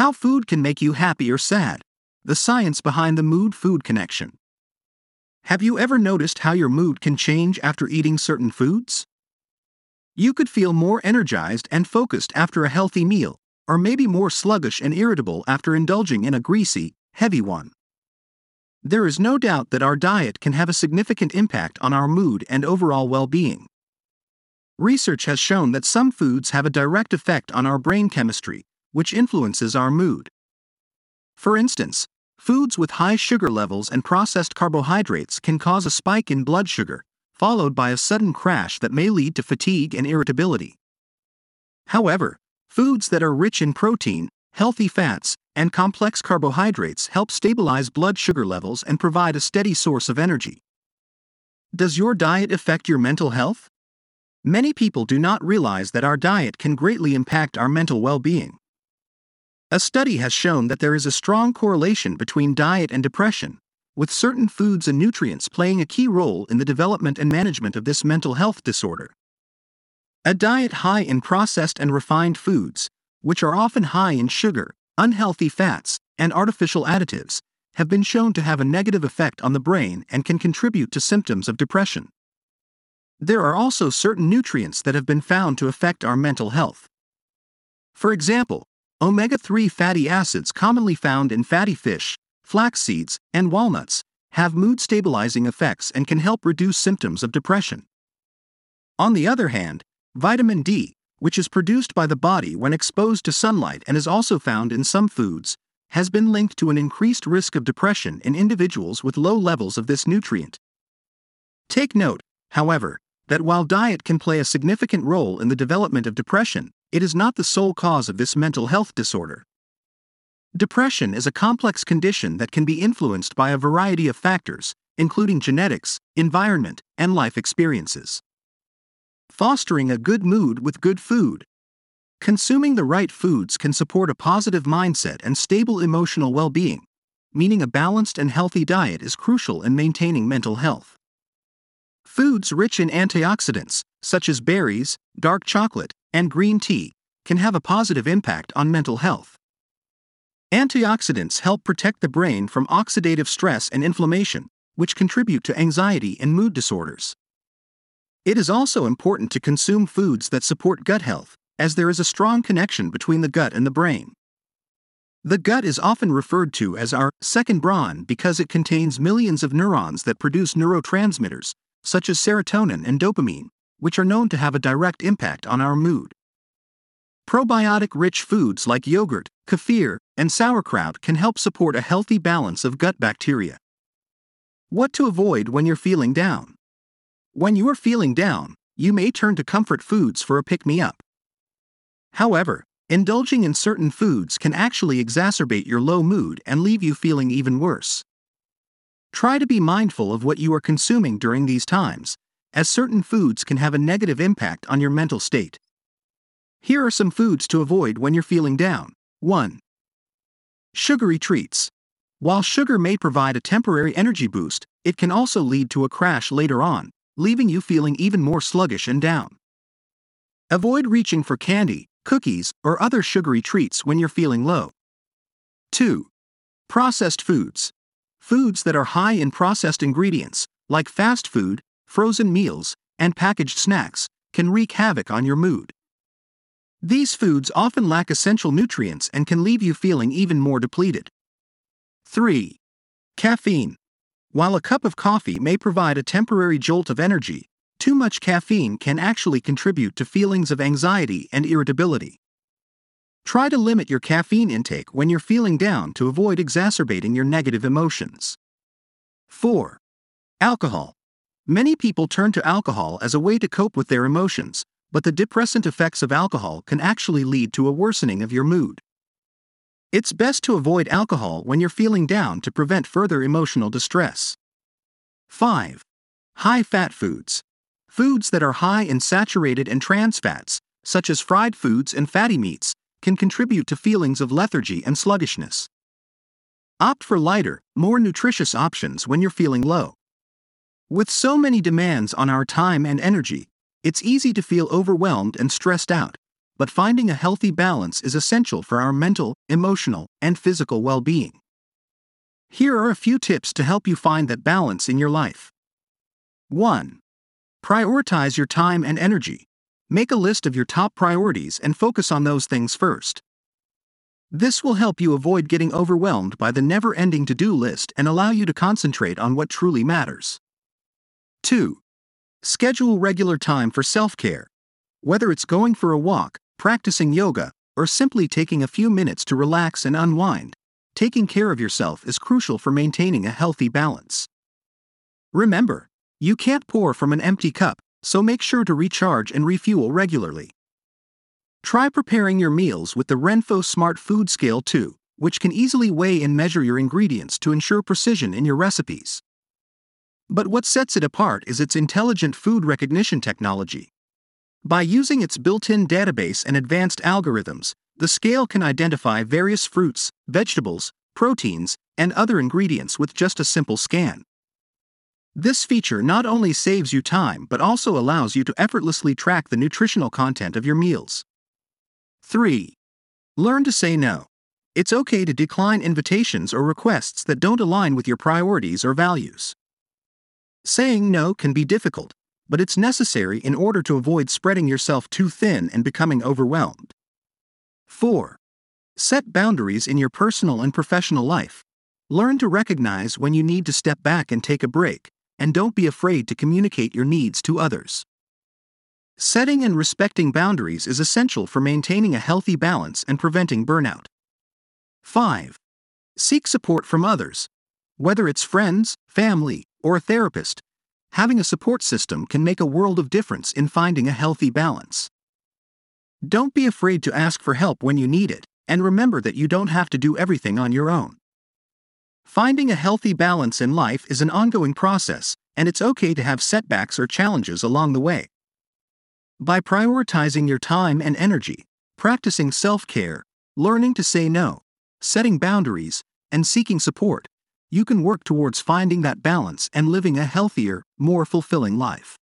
How food can make you happy or sad. The science behind the mood food connection. Have you ever noticed how your mood can change after eating certain foods? You could feel more energized and focused after a healthy meal, or maybe more sluggish and irritable after indulging in a greasy, heavy one. There is no doubt that our diet can have a significant impact on our mood and overall well being. Research has shown that some foods have a direct effect on our brain chemistry, which influences our mood. For instance, foods with high sugar levels and processed carbohydrates can cause a spike in blood sugar, followed by a sudden crash that may lead to fatigue and irritability. However, foods that are rich in protein, healthy fats, and complex carbohydrates help stabilize blood sugar levels and provide a steady source of energy. Does your diet affect your mental health? Many people do not realize that our diet can greatly impact our mental well being. A study has shown that there is a strong correlation between diet and depression, with certain foods and nutrients playing a key role in the development and management of this mental health disorder. A diet high in processed and refined foods, which are often high in sugar, unhealthy fats, and artificial additives, have been shown to have a negative effect on the brain and can contribute to symptoms of depression. There are also certain nutrients that have been found to affect our mental health. For example, omega 3 fatty acids commonly found in fatty fish, flax seeds, and walnuts have mood stabilizing effects and can help reduce symptoms of depression. On the other hand, vitamin D, which is produced by the body when exposed to sunlight and is also found in some foods, has been linked to an increased risk of depression in individuals with low levels of this nutrient. Take note, however, that while diet can play a significant role in the development of depression, it is not the sole cause of this mental health disorder. Depression is a complex condition that can be influenced by a variety of factors, including genetics, environment, and life experiences. Fostering a good mood with good food. Consuming the right foods can support a positive mindset and stable emotional well being, meaning a balanced and healthy diet is crucial in maintaining mental health. Foods rich in antioxidants, such as berries, dark chocolate, and green tea, can have a positive impact on mental health. Antioxidants help protect the brain from oxidative stress and inflammation, which contribute to anxiety and mood disorders. It is also important to consume foods that support gut health, as there is a strong connection between the gut and the brain. The gut is often referred to as our second brain because it contains millions of neurons that produce neurotransmitters, such as serotonin and dopamine, which are known to have a direct impact on our mood. Probiotic rich foods like yogurt, kefir, and sauerkraut can help support a healthy balance of gut bacteria. What to avoid when you're feeling down? When you are feeling down, you may turn to comfort foods for a pick me up. However, indulging in certain foods can actually exacerbate your low mood and leave you feeling even worse. Try to be mindful of what you are consuming during these times, as certain foods can have a negative impact on your mental state. Here are some foods to avoid when you're feeling down. 1. Sugary treats. While sugar may provide a temporary energy boost, it can also lead to a crash later on, leaving you feeling even more sluggish and down. Avoid reaching for candy, cookies, or other sugary treats when you're feeling low. 2. Processed foods. Foods that are high in processed ingredients, like fast food, frozen meals, and packaged snacks, can wreak havoc on your mood. These foods often lack essential nutrients and can leave you feeling even more depleted. 3. Caffeine. While a cup of coffee may provide a temporary jolt of energy, too much caffeine can actually contribute to feelings of anxiety and irritability. Try to limit your caffeine intake when you're feeling down to avoid exacerbating your negative emotions. 4. Alcohol. Many people turn to alcohol as a way to cope with their emotions, but the depressant effects of alcohol can actually lead to a worsening of your mood. It's best to avoid alcohol when you're feeling down to prevent further emotional distress. 5. High fat foods. Foods that are high in saturated and trans fats, such as fried foods and fatty meats, can contribute to feelings of lethargy and sluggishness. Opt for lighter, more nutritious options when you're feeling low. With so many demands on our time and energy, it's easy to feel overwhelmed and stressed out, but finding a healthy balance is essential for our mental, emotional, and physical well being. Here are a few tips to help you find that balance in your life. 1. Prioritize your time and energy. Make a list of your top priorities and focus on those things first. This will help you avoid getting overwhelmed by the never ending to do list and allow you to concentrate on what truly matters. 2. Schedule regular time for self care. Whether it's going for a walk, practicing yoga, or simply taking a few minutes to relax and unwind, taking care of yourself is crucial for maintaining a healthy balance. Remember, you can't pour from an empty cup, so make sure to recharge and refuel regularly. Try preparing your meals with the Renpho Smart Food Scale 2, which can easily weigh and measure your ingredients to ensure precision in your recipes. But what sets it apart is its intelligent food recognition technology. By using its built in database and advanced algorithms, the scale can identify various fruits, vegetables, proteins, and other ingredients with just a simple scan. This feature not only saves you time but also allows you to effortlessly track the nutritional content of your meals. 3. Learn to say no. It's okay to decline invitations or requests that don't align with your priorities or values. Saying no can be difficult, but it's necessary in order to avoid spreading yourself too thin and becoming overwhelmed. 4. Set boundaries in your personal and professional life. Learn to recognize when you need to step back and take a break, and don't be afraid to communicate your needs to others. Setting and respecting boundaries is essential for maintaining a healthy balance and preventing burnout. 5. Seek support from others. Whether it's friends, family, or a therapist, having a support system can make a world of difference in finding a healthy balance. Don't be afraid to ask for help when you need it, and remember that you don't have to do everything on your own. Finding a healthy balance in life is an ongoing process, and it's okay to have setbacks or challenges along the way. By prioritizing your time and energy, practicing self care, learning to say no, setting boundaries, and seeking support, you can work towards finding that balance and living a healthier, more fulfilling life.